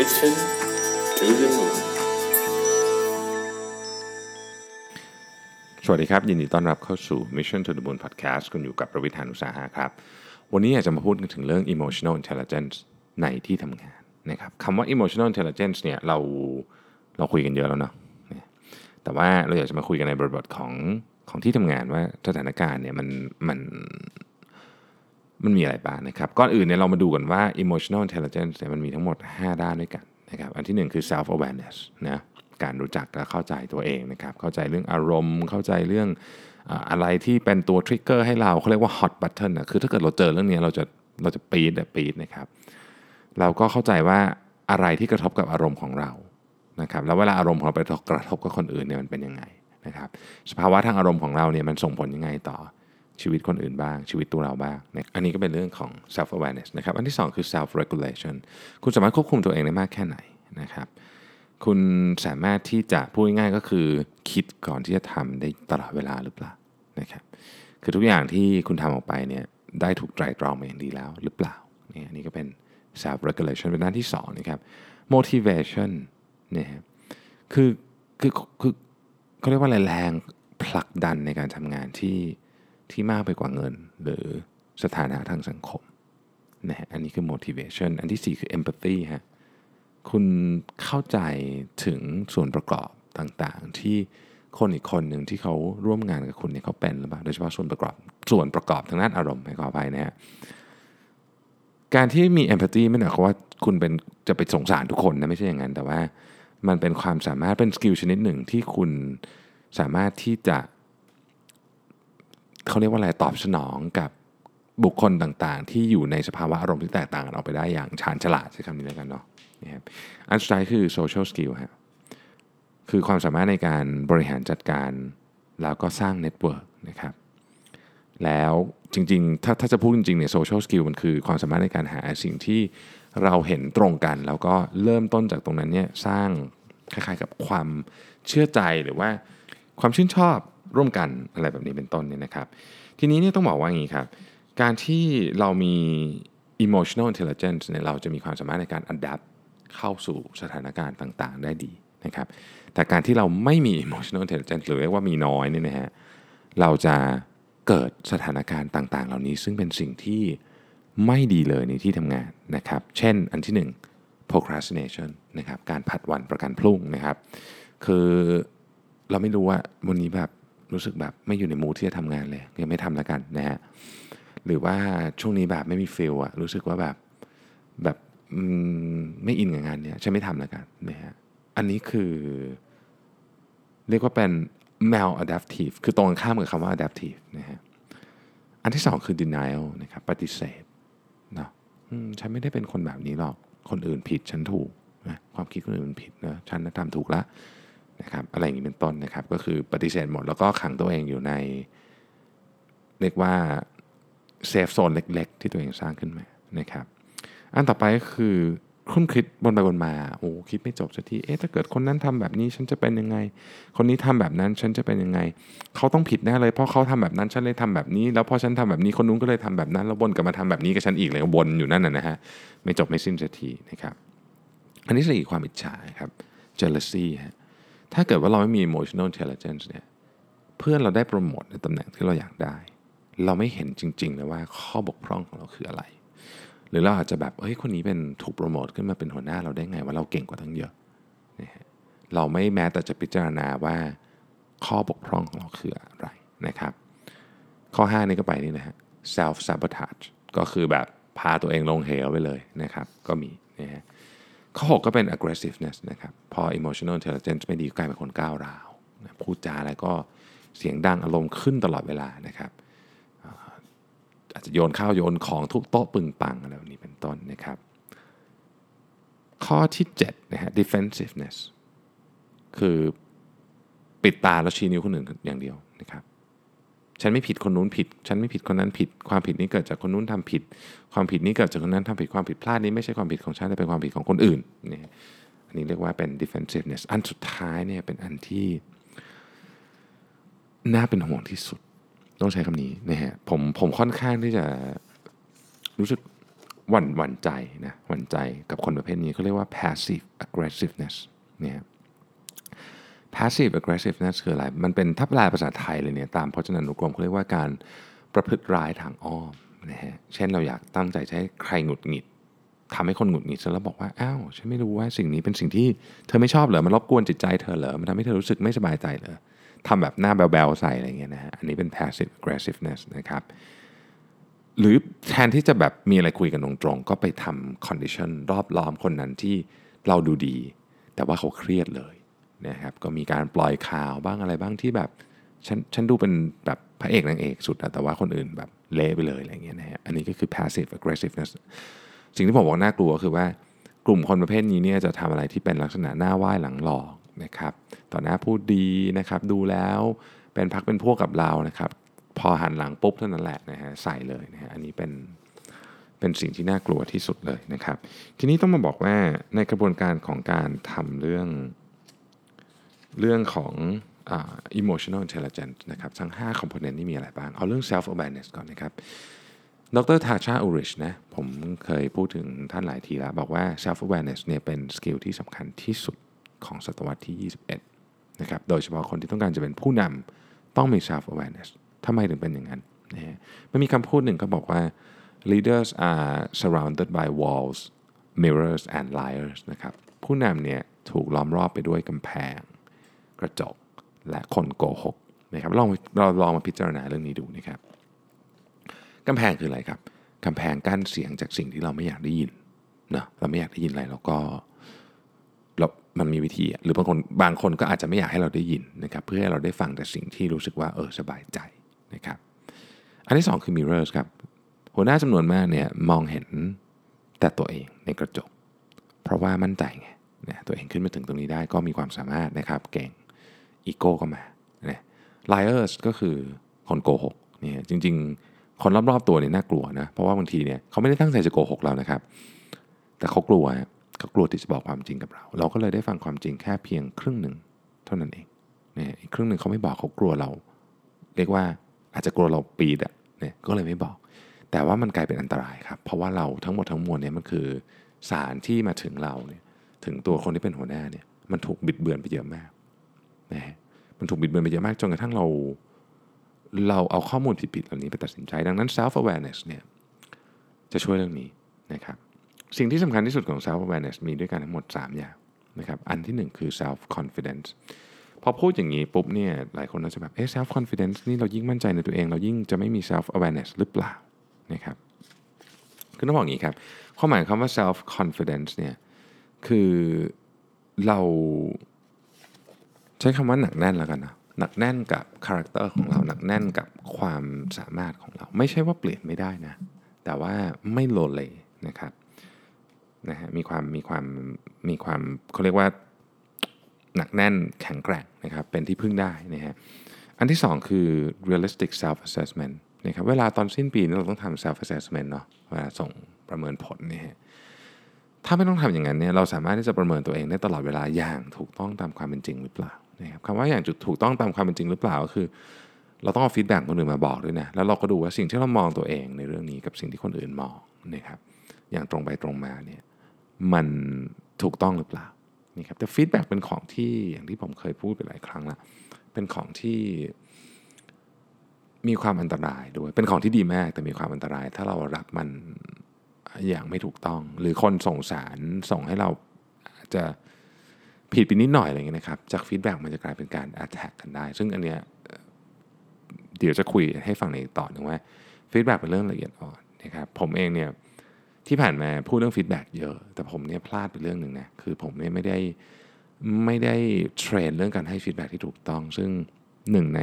Mission to the Moon สวัสดีครับ ยินดีต้อนรับเข้าสู่ Mission to the Moon Podcast คุณอยู่กับประวิทยานุสาหะครับ วันนี้อยากจะมาพูดถึงเรื่อง emotional intelligence ในที่ทำงานนะครับคำว่า emotional intelligence เนี่ยเราเราคุยกันเยอะแล้วเนาะแต่ว่าเราอยากจะมาคุยกันในบริบทของของที่ทำงานว่าสถานการณ์เนี่ยมันมัน มันมีอะไรบ้างนะครับ ก่อนอื่นเนี่ยเรามาดูกันว่า emotional intelligence เนี่ยมันมีทั้งหมด 5 ด้านด้วยกันนะครับอันที่หนึ่งคือ self awareness นะการรู้จักและเข้าใจตัวเองนะครับเข้าใจเรื่องอารมณ์ เข้าใจเรื่องอะไรที่เป็นตัวทริกเกอร์ให้เราเขาเรียกว่า hot button นะคือถ้าเกิดเราเจอเรื่องนี้เราจะเราจะปีดอะปีดนะครับ เราก็เข้าใจว่าอะไรที่กระทบกับอารมณ์ของเรานะครับแล้วเวลาอารมณ์ของเราไปกระทบกับคนอื่นเนี่ยมันเป็นยังไงนะครับสภาวะทางอารมณ์ของเราเนี่ยมันส่งผลยังไงต่อ ชีวิตคนอื่นบ้าง ชีวิตตัวเราบ้างนะอันนี้ก็เป็นเรื่องของ self awareness นะครับ อันที่สองคือ self regulation คุณสามารถควบคุมตัวเองได้มากแค่ไหนนะครับ คุณสามารถที่จะพูดง่ายๆก็คือ คิดก่อนที่จะทำได้ตลอดเวลาหรือเปล่านะครับ คือทุกอย่างที่คุณทำออกไปเนี่ยได้ถูกไตรตรองมาอย่างดีแล้วหรือเปล่าเนี่ยอันนี้ก็เป็น self regulation เป็นด้านที่สองนะครับ motivation เนี่ยครับคือคือคือเขาเรียกว่าอะไรแรงผลักดันในการทำงานที่ ที่มากไปกว่าเงิน หรือสถานะทางสังคมนะฮะอันนี้คือ motivation อันที่สี่คือ empathy ฮะคุณเข้าใจถึงส่วนประกอบต่างๆ ที่คนอีกคนหนึ่งที่เขาร่วมงานกับคุณเนี่ยเขาเป็นหรือเปล่าโดยเฉพาะส่วนประกอบส่วนประกอบทางด้านอารมณ์ให้ขออภัยนะฮะการที่มี empathy ไม่ได้หมายความว่าคุณเป็นจะไปสงสารทุกคนนะไม่ใช่อย่างนั้น แต่ว่ามันเป็นความสามารถเป็น skill ชนิดหนึ่งที่คุณสามารถที่จะ เขาเรียกว่าอะไรตอบสนองกับบุคคลต่างๆ ที่อยู่ในสภาวะอารมณ์ที่แตกต่างกันออกไปได้อย่างชาญฉลาดใช้คำนี้แล้วกันเนาะนะครับอันสุดท้ายคือ social skill ฮะคือความสามารถในการบริหารจัดการ แล้วก็สร้าง network นะครับแล้วจริงๆ ถ้าถ้าจะพูดจริงๆเนี่ย social skill มันคือความสามารถในการหาสิ่งที่เราเห็นตรงกัน แล้วก็เริ่มต้นจากตรงนั้นเนี่ยสร้างคล้ายๆกับความเชื่อใจหรือว่าความชื่นชอบ ร่วมกันอะไรแบบนี้เป็นต้นเนี่ยนะครับ ทีนี้เนี่ยต้องบอกว่าอย่างนี้ครับ การที่เรามี emotional intelligence เนี่ยเราจะมีความสามารถในการ adapt เข้าสู่สถานการณ์ต่างๆ ได้ดีนะครับ แต่การที่เราไม่มี emotional intelligence หรือเรียกว่ามีน้อยเนี่ยนะฮะเราจะเกิดสถานการณ์ต่าง ๆ เหล่านี้ ซึ่งเป็นสิ่งที่ไม่ดีเลยในที่ทำงานนะครับ เช่นอันที่ 1 procrastination นะครับ การผัดวันประกันพรุ่งนะครับ คือเราไม่รู้ว่าวันนี้แบบ รู้สึกแบบไม่อยู่ในมูที่จะทำงานเลยยังไม่ทำแล้วกันนะฮะหรือว่าช่วงนี้แบบไม่มีฟิลอะรู้สึกว่าแบบแบบไม่อินกับงานเนี้ยฉันไม่ทำแล้วกันนะฮะอันนี้คือ เรียกว่าเป็น maladaptive คือตรงข้ามกับคำว่า adaptive นะฮะอันที่สองคือ denial นะครับปฏิเสธเนาะฉันไม่ได้เป็นคนแบบนี้หรอก คนอื่นผิดฉันถูกนะความคิดคนอื่นผิดนะฉันทำถูกแล้ว นะครับอะไรอย่างนี้เป็นต้นนะครับ ก็คือปฏิเสธหมดแล้วก็ขังตัวเองอยู่ใน เรียกว่าเซฟโซนเล็ก ๆ ที่ตัวเองสร้างขึ้นมานะครับ อันต่อไปก็คือคุ้นคิดบนไปบนมาโอ้คิดไม่จบสักทีเอ๊ะถ้าเกิดคนนั้นทำแบบนี้ฉันจะเป็นยังไง คนนี้ทำแบบนั้นฉันจะเป็นยังไง เขาต้องผิดแน่เลยเพราะเขาทำแบบนั้นฉันเลยทำแบบนี้ แล้วพอฉันทำแบบนี้คนนู้นก็เลยทำแบบนั้นแล้ววนกลับมาทำแบบนี้กับฉันอีกเลยวนอยู่นั่นนะนะฮะไม่จบไม่สิ้นสักทีนะครับ อันที่สี่ความอิจฉาครับ jealousy ฮะ ถ้าเกิดว่าเราไม่มี emotional intelligence เนี่ยเพื่อนเราได้โปรโมทในตำแหน่งที่เราอยากได้ เราไม่เห็นจริงๆเลยว่าข้อบกพร่องของเราคืออะไร หรือเราอาจจะแบบเฮ้ยคนนี้เป็นถูกโปรโมทขึ้นมาเป็นหัวหน้าเราได้ไงว่าเราเก่งกว่าตั้งเยอะนะฮะเราไม่แม้แต่จะพิจารณาว่าข้อบกพร่องของเราคืออะไรนะครับ ข้อ 5 นี่ก็ไปนี่นะฮะ self sabotage ก็คือแบบพาตัวเองลงเหวไปเลยนะครับ ก็มีนะฮะ ข้อ6ก็เป็น aggressiveness นะครับ พอ emotional intelligence ไม่ดีกลายเป็นคนก้าวร้าวนะพูดจาอะไรก็เสียงดังอารมณ์ขึ้นตลอดเวลานะครับอาอาจจะโยนข้าวโยนของทุกโต๊ะปึงปังอะไรแบบนี้เป็นต้นนะครับ ข้อที่7นะฮะ defensiveness คือปิดตาแล้วชี้นิ้วคนอื่นอย่างเดียวนะครับ ฉันไม่ผิดคนนู้นผิด ฉันไม่ผิดคนนั้นผิด ความผิดนี้เกิดจากคนนู้นทำผิด ความผิดนี้เกิดจากคนนั้นทำผิด ความผิดพลาดนี้ไม่ใช่ความผิดของฉันแต่เป็นความผิดของคนอื่นนี่อันนี้เรียกว่าเป็น defensiveness อันสุดท้ายเนี่ยเป็นอันที่น่าเป็นห่วงที่สุด ต้องใช้คำนี้นะฮะผมผมค่อนข้างที่จะรู้สึกหวั่นหวั่นใจนะหวั่นใจกับคนประเภทนี้เขาเรียกว่า passive aggressiveness เนี่ย passive aggressiveness คืออะไร มันเป็นถ้าแปลภาษาไทยเลยเนี่ยตามพจนานุกรมเขาเรียกว่าการประพฤติร้ายทางอ้อมนะฮะ เช่นเราอยากตั้งใจให้ใครหงุดหงิดทำให้คนหงุดหงิดแล้วบอกว่า อ้าว ฉันไม่รู้ว่าสิ่งนี้เป็นสิ่งที่เธอไม่ชอบเหรอ มันรบกวนจิตใจเธอเหรอ มันทำให้เธอรู้สึกไม่สบายใจเหรอทำแบบหน้าแบวๆใส่อะไรเงี้ยนะฮะ อันนี้เป็น passive aggressiveness นะครับ หรือแทนที่จะแบบมีอะไรคุยกันตรงๆ ก็ไปทำ condition รอบล้อมคนนั้นที่เราดูดี แต่ว่าเขาเครียดเลย นะครับก็มีการปล่อยข่าวบ้างอะไรบ้างที่แบบฉันฉันดูเป็นแบบพระเอกนางเอกสุดแต่ว่าคนอื่นแบบเละไปเลยอะไรเงี้ยนะฮะอันนี้ก็คือ passive aggressiveness สิ่งที่ผมบอกน่ากลัวคือว่ากลุ่มคนประเภทนี้เนี่ยจะทำอะไรที่เป็นลักษณะหน้าไหว้หลังหลอกนะครับต่อหน้าพูดดีนะครับดูแล้วเป็นพักเป็นพวกกับเรานะครับพอหันหลังปุ๊บเท่านั้นแหละนะฮะใส่เลยนะฮะอันนี้เป็นเป็นสิ่งที่น่ากลัวที่สุดเลยนะครับ ทีนี้ต้องมาบอกว่าในกระบวนการของการทำเรื่อง เรื่องของ emotional intelligence นะครับทั้ง 5 component นี่มีอะไรบ้าง เอาเรื่อง self awareness ก่อนนะครับดรทาชาอูริชนะผมเคยพูดถึงท่านหลายทีแล้ว บอกว่า self awareness เนี่ยเป็นสกิลที่สำคัญที่สุดของศตวรรษที่ 21 นะครับ โดยเฉพาะคนที่ต้องการจะเป็นผู้นำต้องมี self awareness ทำไมถึงเป็นอย่างนั้นนะฮะมันมีคำพูดหนึ่งก็บอกว่า leaders are surrounded by walls mirrors and liars นะครับผู้นำเนี่ยถูกล้อมรอบไปด้วยกำแพง กระจกและคนโกหกนะครับลองเราลองมาพิจารณาเรื่องนี้ดูนะครับกำแพงคืออะไรครับกำแพงกั้นเสียงจากสิ่งที่เราไม่อยากได้ยินนะเราไม่อยากได้ยินอะไรเราก็เรามันมีวิธีหรือบางคนบางคนก็อาจจะไม่อยากให้เราได้ยินนะครับ เพื่อให้เราได้ฟังแต่สิ่งที่รู้สึกว่าเออสบายใจนะครับ อันที่สองคือ mirrors ครับหัวหน้าจำนวนมากเนี่ยมองเห็นแต่ตัวเองในกระจก เพราะว่ามั่นใจไงนะตัวเองขึ้นมาถึงตรงนี้ได้ก็มีความสามารถนะครับเก่ง อีโก้ก็มาเนะ liars ก็คือคนโกหกเนี่ยจริง ๆ คนรอบๆตัวเนี่ยน่ากลัวนะ เพราะว่าบางทีเนี่ยเขาไม่ได้ตั้งใจจะโกหกเรานะครับ แต่เขากลัวเขากลัวที่จะบอกความจริงกับเรา เราก็เลยได้ฟังความจริงแค่เพียงครึ่งหนึ่งเท่านั้นเองเนี่ยอีกครึ่งหนึ่งเขาไม่บอกเขากลัวเรา เรียกว่าอาจจะกลัวเราปีดอะเนี่ยก็เลยไม่บอก แต่ว่ามันกลายเป็นอันตรายครับ เพราะว่าเราทั้งหมดทั้งมวลเนี่ยมันคือสารที่มาถึงเราเนี่ยถึงตัวคนที่เป็นหัวหน้าเนี่ยมันถูกบิดเบือนไปเยอะมาก นะมันถูกบิดเบือนไปเยอะมากจนกระทั่งเรา เราเอาข้อมูลผิดๆเหล่านี้ไปตัดสินใจ ดังนั้น self awareness เนี่ยจะช่วยเรื่องนี้นะครับ สิ่งที่สำคัญที่สุดของ self awareness มีด้วยกันทั้งหมด 3 อย่างนะครับ อันที่ 1 คือ self confidence พอพูดอย่างนี้ปุ๊บเนี่ยหลายคนน่าจะแบบเอ๊ะ self confidence นี่เรายิ่งมั่นใจในตัวเอง เรายิ่งจะไม่มี self awareness หรือเปล่านะครับคือต้องบอกอย่างนี้ครับ ความหมายคำว่า self confidence เนี่ยคือเรา ใช้คำว่าหนักแน่นแล้วกันนะหนักแน่นกับ character ของเราหนักแน่นกับความสามารถของเรา ไม่ใช่ว่าเปลี่ยนไม่ได้นะ แต่ว่าไม่โลเลนะครับนะฮะมีความมีความมีความเขาเรียกว่าหนักแน่นแข็งแกร่งนะครับเป็นที่พึ่งได้นะฮะอันที่สองคือ realistic self assessment นะครับเวลาตอนสิ้นปีเราต้องทำ self assessment เนาะเวลาส่งประเมินผลเนี่ยถ้าไม่ต้องทำอย่างนั้นเนี่ยเราสามารถที่จะประเมินตัวเองได้ตลอดเวลาอย่างถูกต้องตามความเป็นจริงหรือเปล่า นะครับคำว่าอย่างจุดถูกต้องตามความเป็นจริงหรือเปล่าก็คือ เราต้องเอา feedback คนอื่นมาบอกด้วยนะแล้วเราก็ดูว่าสิ่งที่เรามองตัวเองในเรื่องนี้กับสิ่งที่คนอื่นมองนะครับอย่างตรงไปตรงมาเนี่ยมันถูกต้องหรือเปล่านี่ครับแต่ feedback เป็นของที่อย่างที่ผมเคยพูดไปหลายครั้งแล้วเป็นของที่มีความอันตรายด้วย เป็นของที่ดีมากแต่มีความอันตราย ถ้าเรารับมันอย่างไม่ถูกต้อง หรือคนส่งสารส่งให้เราจะ ผิดไปนิดหน่อยอะไรเงี้ยนะครับ จาก feedback มันจะกลายเป็นการ attack กันได้ ซึ่งอันเนี้ยเดี๋ยวจะคุยให้ฟังในตอนนึงว่า feedback เป็นเรื่องละเอียดอ่อนนะครับ ผมเองเนี่ยที่ผ่านมาพูดเรื่อง feedback เยอะ แต่ผมเนี่ยพลาดไปเรื่องหนึ่งนะ คือผมเนี่ยไม่ได้ไม่ได้ train เรื่องการให้ feedback ที่ถูกต้อง ซึ่งหนึ่งใน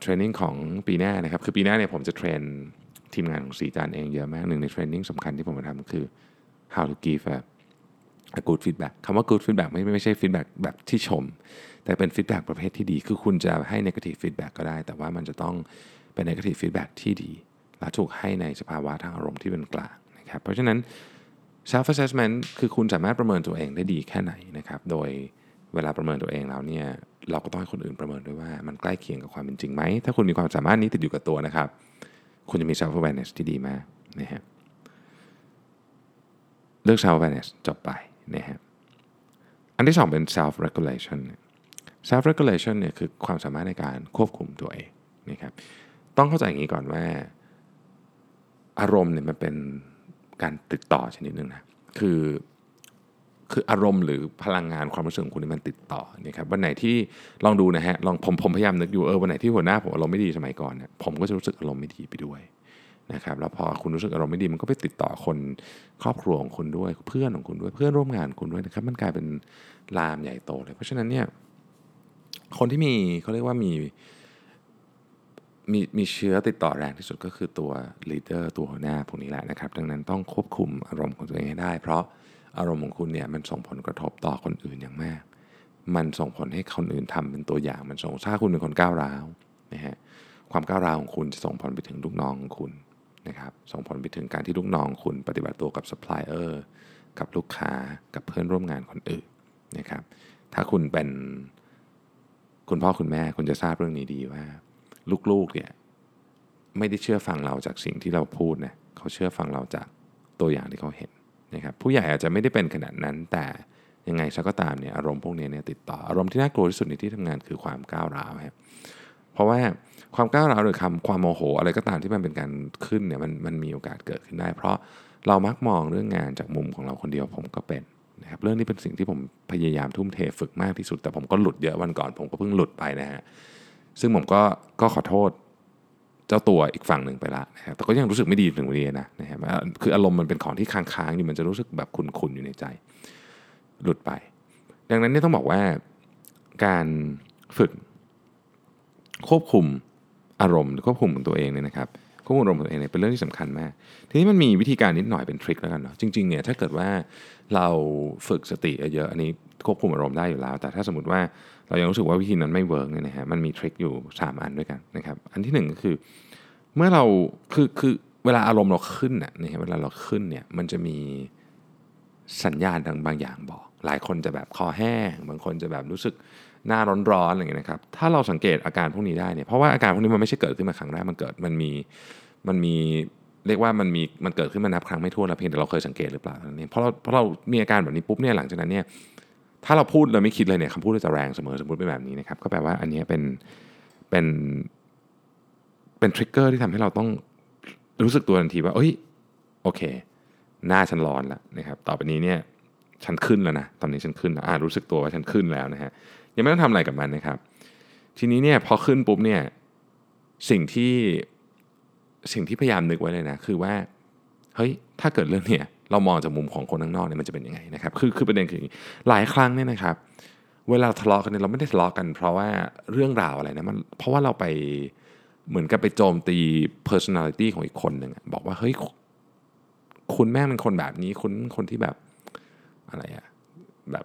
training ของปีหน้านะครับ คือปีหน้าเนี่ยผมจะ train ทีมงานของสีจานเองเยอะมากหนึ่งใน training สำคัญที่ผมจะทำคือ how to give a, a good feedback คำว่า good feedback ไม่ไม่ใช่ feedback แบบที่ชม แต่เป็น feedback ประเภทที่ดี คือคุณจะให้ negative feedback ก็ได้ แต่ว่ามันจะต้องเป็น negative feedback ที่ดี และถูกให้ในสภาวะทางอารมณ์ที่เป็นกลางนะครับเพราะฉะนั้น self assessment คือคุณสามารถประเมินตัวเองได้ดีแค่ไหนนะครับโดยเวลาประเมินตัวเองแล้วเนี่ยเราก็ต้องให้คนอื่นประเมินด้วยว่ามันใกล้เคียงกับความเป็นจริงไหม ถ้าคุณมีความสามารถนี้ติดอยู่กับตัวนะครับ คุณจะมี self awareness ที่ดีมากนะฮะเลือก self awareness จบไป นะฮะอันที่สองเป็น self regulation self regulation เนี่ยคือความสามารถในการควบคุมตัวเองนะครับต้องเข้าใจอย่างนี้ก่อนว่า อารมณ์เนี่ยมันเป็นการติดต่อชนิดหนึ่งนะคือคืออารมณ์หรือพลังงานความรู้สึกของคุณนี่มันติดต่อนะครับวันไหนที่ลองดูนะฮะลองผมผมพยายามนึกอยู่เออวันไหนที่หัวหน้าผมอารมณ์ไม่ดีสมัยก่อนเนี่ยผมก็จะรู้สึกอารมณ์ไม่ดีไปด้วย นะครับแล้วพอคุณรู้สึกอารมณ์ไม่ดีมันก็ไปติดต่อคนครอบครัวของคุณด้วย เพื่อนของคุณด้วยเพื่อนร่วมงานคุณด้วยนะครับมันกลายเป็นลามใหญ่โตเลย เพราะฉะนั้นเนี่ยคนที่มีเขาเรียกว่ามีมีมีเชื้อติดต่อแรงที่สุดก็คือตัว leader ตัวหัวหน้าพวกนี้แหละนะครับ ดังนั้นต้องควบคุมอารมณ์ของตัวเองให้ได้ เพราะอารมณ์ของคุณเนี่ยมันส่งผลกระทบต่อคนอื่นอย่างมาก มันส่งผลให้คนอื่นทำเป็นตัวอย่าง มันส่งถ้าคุณเป็นคนก้าวร้าวนะฮะความก้าวร้าวของคุณจะส่งผลไปถึงลูกน้องของคุณ นะครับส่งผลไปถึงการที่ลูกน้องคุณปฏิบัติตัวกับซัพพลายเออร์กับลูกค้ากับเพื่อนร่วมงานคนอื่นนะครับถ้าคุณเป็นคุณพ่อคุณแม่คุณจะทราบเรื่องนี้ดีว่า ลูกๆเนี่ยไม่ได้เชื่อฟังเราจากสิ่งที่เราพูดนะเขาเชื่อฟังเราจากตัวอย่างที่เขาเห็นนะครับผู้ใหญ่อาจจะไม่ได้เป็นขนาดนั้น แต่ยังไงซะก็ตามเนี่ยอารมณ์พวกนี้เนี่ยติดต่ออารมณ์ที่น่ากลัวที่สุดในที่ทำงานคือความก้าวร้าวครับ ราะว่าความก้าวร้าวหรือคำความโมโห อะไรก็ตามที่มันเป็นการขึ้นเนี่ยมันมันมีโอกาสเกิดขึ้นได้ เพราะเรามักมองเรื่องงานจากมุมของเราคนเดียวผมก็เป็นนะครับเรื่องนี้เป็นสิ่งที่ผมพยายามทุ่มเทฝึกมากที่สุด แต่ผมก็หลุดเยอะวันก่อนผมก็เพิ่งหลุดไปนะฮะซึ่งผมก็ก็ขอโทษเจ้าตัวอีกฝั่งหนึ่งไปละนะครับแต่ก็ยังรู้สึกไม่ดีถึงวันนี้นะนะครับคืออารมณ์มันเป็นของที่ค้างๆอยู่มันจะรู้สึกแบบคุนๆอยู่ในใจ หลุดไป ดังนั้นนี่ต้องบอกว่าการฝึก ควบคุมอารมณ์ควบคุมตัวเองเนี่ยนะครับควบคุมอารมณ์ตัวเองเนี่ยเป็นเรื่องที่สำคัญมาก ทีนี้มันมีวิธีการนิดหน่อยเป็น trick แล้วกันเนาะจริงๆเนี่ยถ้าเกิดว่าเราฝึกสติเยอะอันนี้ควบคุมอารมณ์ได้อยู่แล้ว แต่ถ้าสมมติว่าเรายังรู้สึกว่าวิธีนั้นไม่ work เนี่ยนะฮะมันมี trick อยู่ 3 อันด้วยกันนะครับอันที่ 1 ก็คือ เมื่อเราคือคือเวลาอารมณ์เราขึ้นเนี่ยนะฮะเวลาเราขึ้นเนี่ยมันจะมีสัญญาณบางอย่างบอก หลายคนจะแบบคอแห้ง บางคนจะแบบรู้สึก หน้าร้อนๆอะไรอย่างเงี้ยนะครับถ้าเราสังเกตอาการพวกนี้ได้เนี่ยเพราะว่าอาการพวกนี้มันไม่ใช่เกิดขึ้นมาครั้งแรกมันเกิดมันมีมันมีเรียกว่ามันมีมันเกิดขึ้นมานับครั้งไม่ถ้วนแล้วเพียงแต่เราเคยสังเกตหรือเปล่านี่เพราะเราเพราะเรามีอาการแบบนี้ปุ๊บเนี่ยหลังจากนั้นเนี่ยถ้าเราพูดเราไม่คิดเลยเนี่ยคำพูดเราจะแรงเสมอสมมติเป็นแบบนี้นะครับก็แปลว่าอันนี้เป็นเป็นเป็นทริกเกอร์ที่ทำให้เราต้องรู้สึกตัวทันทีว่าเอ้ยโอเค หน้าฉันร้อนแล้วนะครับต่อไปนี้เนี่ยฉันขึ้นแล้วนะตอนนี้ฉันขึ้นแล้วรู้สึกตัวว่าฉันขึ้นแล้วนะฮะ ยังไม่ต้องทำอะไรกับมันนะครับ ทีนี้เนี่ยพอขึ้นปุ๊บเนี่ยสิ่งที่สิ่งที่พยายามนึกไว้เลยนะคือว่าเฮ้ยถ้าเกิดเรื่องเนี่ยเรามองจากมุมของคนข้างนอกเนี่ยมันจะเป็นยังไงนะครับคือคือประเด็นคือหลายครั้งเนี่ยนะครับ เวลาทะเลาะกันเนี่ยเราไม่ได้ทะเลาะกัน เพราะว่าเรื่องราวอะไรนะมันเพราะว่าเราไปเหมือนกับไปโจมตี personality ของอีกคนหนึ่งบอกว่าเฮ้ยคุณแม่เป็นคนแบบนี้คุณคนที่แบบอะไรอะแบบ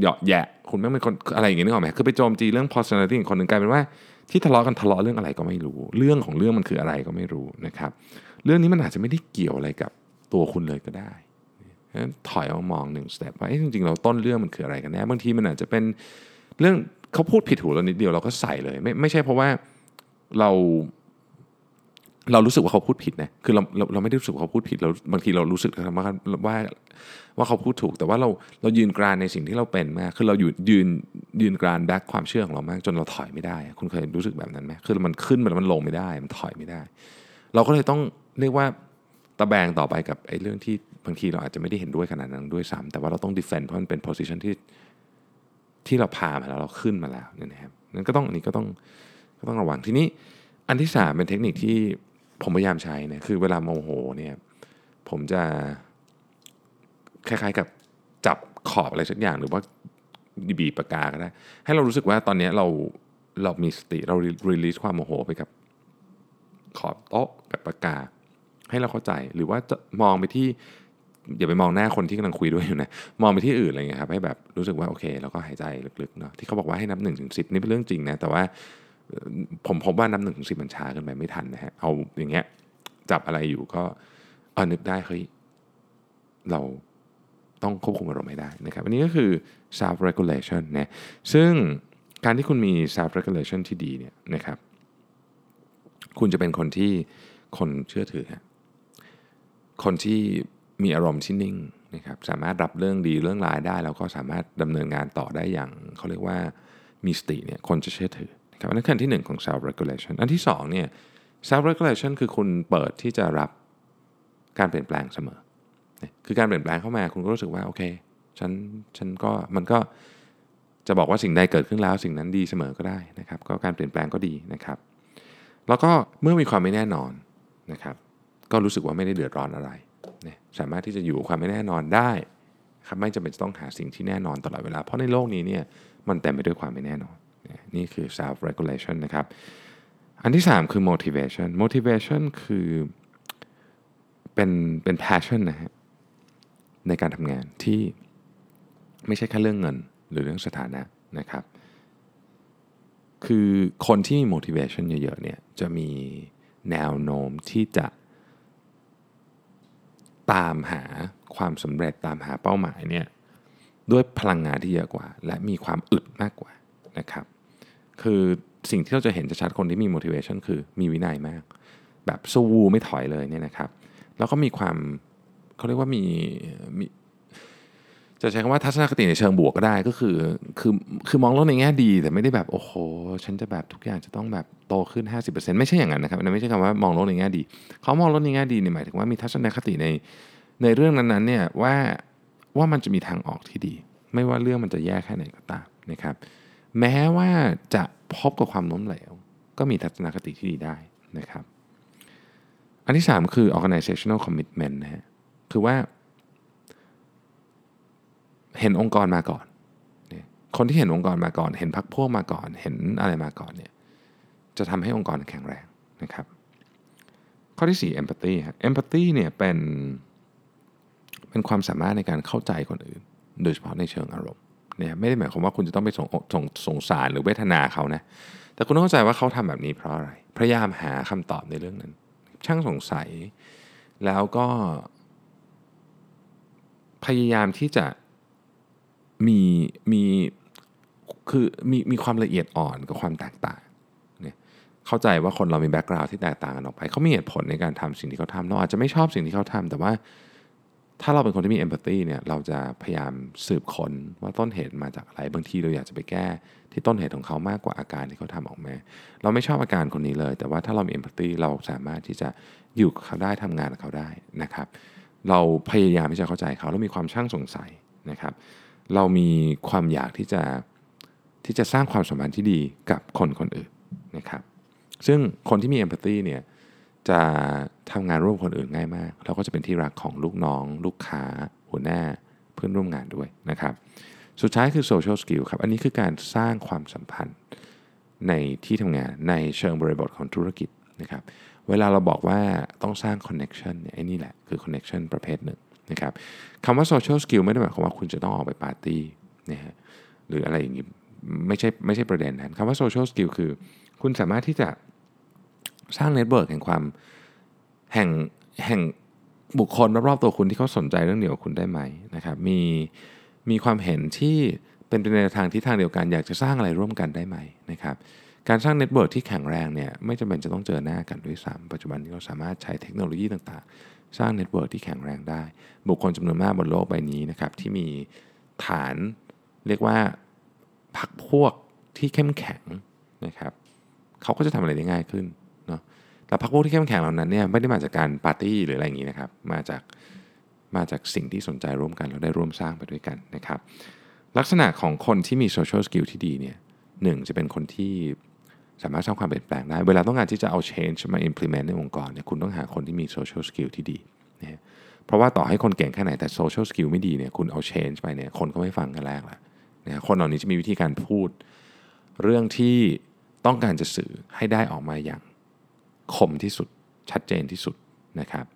เหยาะแยะ คุณแม่เป็นคนอะไรอย่างเงี้ยนึกออกไหมคือไปโจมตีเรื่อง personality ของคนหนึ่งกลายเป็นว่าที่ทะเลาะกันทะเลาะเรื่องอะไรก็ไม่รู้ เรื่องของเรื่องมันคืออะไรก็ไม่รู้นะครับ เรื่องนี้มันอาจจะไม่ได้เกี่ยวอะไรกับตัวคุณเลยก็ได้ถอยออกมองหนึ่งสเต็ปว่าจริงๆเราต้นเรื่องมันคืออะไรกันแน่บางทีมันอาจจะเป็นเรื่องเขาพูดผิดหูเรานิดเดียวเราก็ใส่เลย ไม่ไม่ใช่เพราะว่าเรา เรารู้สึกว่าเขาพูดผิดนะคือเราเราเราไม่ได้รู้สึกว่าเขาพูดผิดเราบางทีเรารู้สึกว่าว่าว่าเขาพูดถูก แต่ว่าเราเรายืนกรานในสิ่งที่เราเป็นมากคือเราอยู่ยืนยืนกรานแบ็คความเชื่อของเรามากจนเราถอยไม่ได้ คุณเคยรู้สึกแบบนั้นไหมคือมันขึ้นมันมันลงไม่ได้ มันถอยไม่ได้ เราก็เลยต้องเรียกว่าตะแบงต่อไปกับไอ้เรื่องที่บางทีเราอาจจะไม่ได้เห็นด้วยขนาดนั้นด้วยซ้ำแต่ว่าเราต้องดิเฟนต์เพราะมันเป็นโพสิชันที่ที่เราพามาแล้วเราขึ้นมาแล้วนะครับนั้นก็ต้องอันนี้ก็ต้องก็ต้องระวังทีนี้อันที่สามเป็นเทคนิคที่ ผมพยายามใช้เนี่ยคือเวลาโมโหเนี่ยผมจะคล้ายๆกับจับขอบอะไรสักอย่างหรือว่าบีบปากกาก็ได้ ให้เรารู้สึกว่าตอนนี้เราเรามีสติเรารีลีสความโมโหไปกับขอบโต๊ะกับปากกา ให้เราเข้าใจหรือว่าจะมองไปที่อย่าไปมองหน้าคนที่กำลังคุยด้วยอยู่นะมองไปที่อื่นอะไรเงี้ยครับให้แบบรู้สึกว่าโอเคแล้วก็หายใจลึกๆเนาะที่เขาบอกว่าให้นับหนึ่งถึงสินี่เป็นเรื่องจริงนะแต่ว่า ผมพบว่านับหนึ่งถึงสิบมันช้าเกินไปไม่ทันนะฮะเอาอย่างเงี้ยจับอะไรอยู่ก็เออนึกได้เฮ้ยเราต้องควบคุมอารมณ์ให้ได้นะครับอันนี้ก็คือ self regulation นะซึ่งการที่คุณมี self regulation ที่ดีเนี่ยนะครับ คุณจะเป็นคนที่คนเชื่อถือ คนที่มีอารมณ์ที่นิ่งนะครับสามารถรับเรื่องดีเรื่องร้ายได้ แล้วก็สามารถดำเนินงานต่อได้อย่างเขาเรียกว่ามีสติเนี่ยคนจะเชื่อถือ ครับอันนั้นขั้นที่ 1 ของ self regulation อันที่2เนี่ย self regulation คือคุณเปิดที่จะรับการเปลี่ยนแปลงเสมอ คือการเปลี่ยนแปลงเข้ามาคุณก็รู้สึกว่าโอเคฉันฉันก็มันก็จะบอกว่าสิ่งใดเกิดขึ้นแล้ว สิ่งนั้นดีเสมอก็ได้นะครับ ก็การเปลี่ยนแปลงก็ดีนะครับ แล้วก็เมื่อมีความไม่แน่นอนนะครับ ก็รู้สึกว่าไม่ได้เดือดร้อนอะไรนี่ยสามารถที่จะอยู่ความไม่แน่นอนได้ครับไม่จำเป็นต้องหาสิ่งที่แน่นอนตลอดเวลา เพราะในโลกนี้เนี่ยมันเต็มไปด้วยความไม่แน่นอน นี่คือ self regulation นะครับ อันที่ 3 คือ motivation motivation คือเป็นเป็น passion นะฮะในการทำงานที่ไม่ใช่แค่เรื่องเงินหรือเรื่องสถานะนะครับ คือคนที่มี motivation เยอะๆเนี่ยจะมีแนวโน้มที่จะตามหาความสำเร็จตามหาเป้าหมายเนี่ยด้วยพลังงานที่เยอะกว่า และมีความอึดมากกว่า นะครับ คือสิ่งที่เราจะเห็นชัดๆคนที่มี motivation คือมีวินัยมาก แบบสู้ไม่ถอยเลยเนี่ยนะครับ แล้วก็มีความเขาเรียกว่ามีมีจะใช้คำว่าทัศนคติในเชิงบวกก็ได้ก็คือคือคือมองโลกในแง่ดี แต่ไม่ได้แบบโอ้โห ฉันจะแบบทุกอย่างจะต้องแบบโตขึ้น 50%ไม่ใช่อย่างนั้นนะครับนนั้นไม่ใช่คำว่ามองโลกในแง่ดีเขามองโลกในแง่ดีเนี่ยหมายถึงว่ามีทัศนคติในในเรื่องนั้นๆเนี่ยว่าว่ามันจะมีทางออกที่ดี ไม่ว่าเรื่องมันจะแย่แค่ไหนก็ตามนะครับ แม้ว่าจะพบกับความล้มเหลว ก็มีทัศนคติที่ดีได้นะครับ อันที่ 3 คือ organizational commitment นะฮะคือว่า เห็นองค์กรมาก่อน คนที่เห็นองค์กรมาก่อน เห็นพักพวกมาก่อน เห็นอะไรมาก่อนเนี่ยจะทำให้องค์กรแข็งแรงนะครับ ข้อที่ 4 empathy ฮะ empathy เนี่ยเป็นเป็นความสามารถในการเข้าใจคนอื่น โดยเฉพาะในเชิงอารมณ์ เนี่ยไม่ได้หมายความว่าคุณจะต้องไปสงสงสงสารหรือเวทนาเขานะแต่คุณต้องเข้าใจว่าเขาทำแบบนี้เพราะอะไรพยายามหาคำตอบในเรื่องนั้น ช่างสงสัยแล้วก็ พยายามที่จะมีมีคือมีมีความละเอียดอ่อนกับความแตกต่างเนี่ยเข้าใจว่าคนเรามีแบ็กกราวด์ที่แตกต่างกันออกไป เขามีเหตุผลในการทำสิ่งที่เขาทำเราอาจจะไม่ชอบสิ่งที่เขาทำแต่ว่า ถ้าเราเป็นคนที่มีเอมพัตตีเนี่ยเราจะพยายามสืบค้นว่าต้นเหตุมาจากอะไรบางทีเราอยากจะไปแก้ที่ต้นเหตุของเขามากกว่าอาการที่เขาทำออกมา เราไม่ชอบอาการคนนี้เลย แต่ว่าถ้าเรามีเอมพัตตีเราสามารถที่จะอยู่กับเขาได้ทำงานกับเขาได้นะครับ เราพยายามที่จะเข้าใจเขาแล้วมีความช่างสงสัยนะครับ เรามีความอยากที่จะที่จะสร้างความสัมพันธ์ที่ดีกับคนคนอื่นนะครับ ซึ่งคนที่มีเอมพัตตีเนี่ย จะทำงานร่วมคนอื่นง่ายมากแล้วก็จะเป็นที่รักของลูกน้อง ลูกค้า หัวหน้าเพื่อนร่วมงานด้วยนะครับ สุดท้ายคือ social skill ครับ อันนี้คือการสร้างความสัมพันธ์ในที่ทำงานในเชิงบริบทของธุรกิจนะครับ เวลาเราบอกว่าต้องสร้าง connection เนี่ยไอ้นี่แหละคือ connection ประเภทหนึ่งนะครับคำว่า social skill ไม่ได้หมายความว่าคุณจะต้องออกไปปาร์ตี้นะฮะหรืออะไรอย่างนี้ไม่ใช่ไม่ใช่ประเด็นนั้นคำว่า social skill คือ คุณสามารถที่จะ สร้าง network แห่งความแห่งแห่งบุคคลรอบๆตัวคุณที่เขาสนใจเรื่องเดียวกับคุณได้ไหมนะครับมีมีความเห็นที่เป็นไปในทางที่ทางเดียวกัน อยากจะสร้างอะไรร่วมกันได้ไหมนะครับการสร้าง network ที่แข็งแรงเนี่ยไม่จำเป็นจะต้องเจอหน้ากันด้วยซ้ำปัจจุบันนี้เราสามารถใช้เทคโนโลยีต่างๆ สร้าง network ที่แข็งแรงได้ บุคคลจำนวนมากบนโลกใบนี้นะครับที่มีฐานเรียกว่าพรรคพวกที่เข้มแข็งนะครับเขาก็จะทำอะไรได้ง่ายขึ้น เนาะแต่พรรคพวกที่เข้มแข็งเหล่านั้นเนี่ยไม่ได้มาจากการปาร์ตี้หรืออะไรอย่างนี้นะครับ มาจากมาจากสิ่งที่สนใจร่วมกันแล้วได้ร่วมสร้างไปด้วยกันนะครับ ลักษณะของคนที่มี social skill ที่ดีเนี่ยหนึ่งจะเป็นคนที่สามารถสร้างความเปลี่ยนแปลงได้ เวลาต้องการที่จะเอา change มา implement ในองค์กรเนี่ยคุณต้องหาคนที่มี social skill ที่ดีนะเพราะว่าต่อให้คนเก่งแค่ไหนแต่ social skill ไม่ดีเนี่ยคุณเอา change ไปเนี่ยคนก็ไม่ฟังกันแรกละนะคนเหล่านี้จะมีวิธีการพูด เรื่องที่ต้องการจะสื่อให้ได้ออกมาอย่าง คมที่สุดชัดเจนที่สุดนะครับ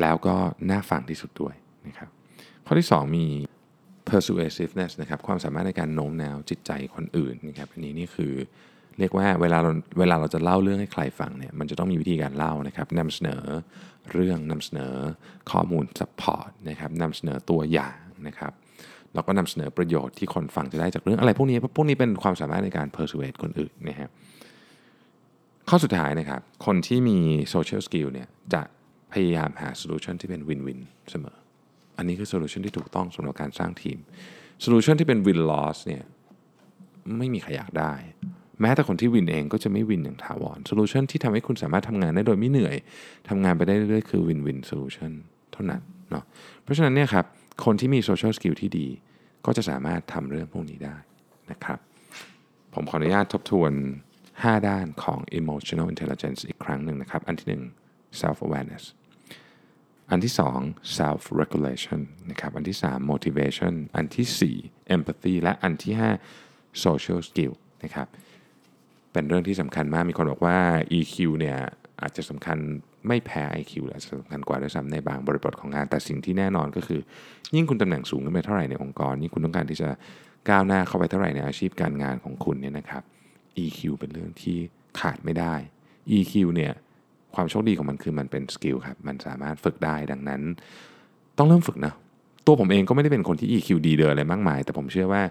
แล้วก็น่าฟังที่สุดด้วยนะครับ ข้อที่ 2 มี persuasiveness นะครับความสามารถในการโน้มน้าวจิตใจคนอื่นนะครับอันนี้นี่คือเรียกว่าเวลาเราเวลาเราจะเล่าเรื่องให้ใครฟังเนี่ยมันจะต้องมีวิธีการเล่านะครับนำเสนอเรื่องนำเสนอข้อมูล support นะครับนำเสนอตัวอย่างนะครับแล้วก็นำเสนอประโยชน์ที่คนฟังจะได้จากเรื่องอะไรพวกนี้เพราะพวกนี้เป็นความสามารถในการ persuade คนอื่นนะครับ ข้อสุดท้ายนะครับ คนที่มี social skill เนี่ยจะพยายามหา solution ที่เป็น win-win เสมอ อันนี้คือ solution ที่ถูกต้องสำหรับการสร้างทีม solution ที่เป็น win-lose เนี่ยไม่มีใครอยากได้ แม้แต่คนที่ win เองก็จะไม่ win อย่างถาวร solution ที่ทำให้คุณสามารถทำงานได้โดยไม่เหนื่อยทำงานไปได้เรื่อยๆคือ win win solution เท่านั้นเนาะเพราะฉะนั้นเนี่ยครับคนที่มี social skill ที่ดี ก็จะสามารถทำเรื่องพวกนี้ได้นะครับ ผมขออนุญาตทบทวน 5 ด้านของ emotional intelligence อีกครั้งหนึ่งนะครับ อันที่ 1 self awareness อันที่ 2 self regulation นะครับ อันที่ 3 motivation อันที่ 4 empathy และอันที่ 5 social skill นะครับ เป็นเรื่องที่สำคัญมาก มีคนบอกว่า EQ เนี่ยอาจจะสำคัญไม่แพ้ IQ หรืออาจจะสำคัญกว่าด้วยซ้ำในบางบริบทของงาน แต่สิ่งที่แน่นอนก็คือ ยิ่งคุณตำแหน่งสูงขึ้นไปเท่าไหร่ในองค์กร ยิ่งคุณต้องการที่จะก้าวหน้าเข้าไปเท่าไหร่ในอาชีพการงานของคุณเนี่ยนะครับ EQ เป็นเรื่องที่ขาดไม่ได้ EQ เนี่ยความโชคดีของมันคือมันเป็น skill ครับ มันสามารถฝึกได้ดังนั้น ต้องเริ่มฝึกนะ ตัวผมเองก็ไม่ได้เป็นคนที่ EQ ดีเด่อะไรมากมาย แต่ผมเชื่อว่า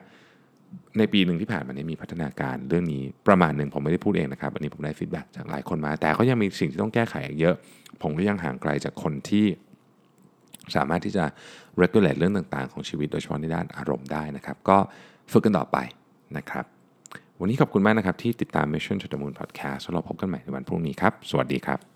ในปีหนึ่งที่ผ่านมานี้มีพัฒนาการเรื่องนี้ประมาณหนึ่งผมไม่ได้พูดเองนะครับ อันนี้ผมได้ feedback จากหลายคนมา แต่ก็ยังมีสิ่งที่ต้องแก้ไขเยอะ ผมก็ยังห่างไกลจากคนที่สามารถที่จะ regulate เรื่องต่างๆ ของชีวิตโดยเฉพาะในด้านอารมณ์ได้นะครับ ก็ฝึกกันต่อไปนะครับ วันนี้ขอบคุณมากนะครับที่ติดตาม Mission to the Moon Podcast แล้วเราพบกันใหม่ในวันพรุ่งนี้ครับ สวัสดีครับ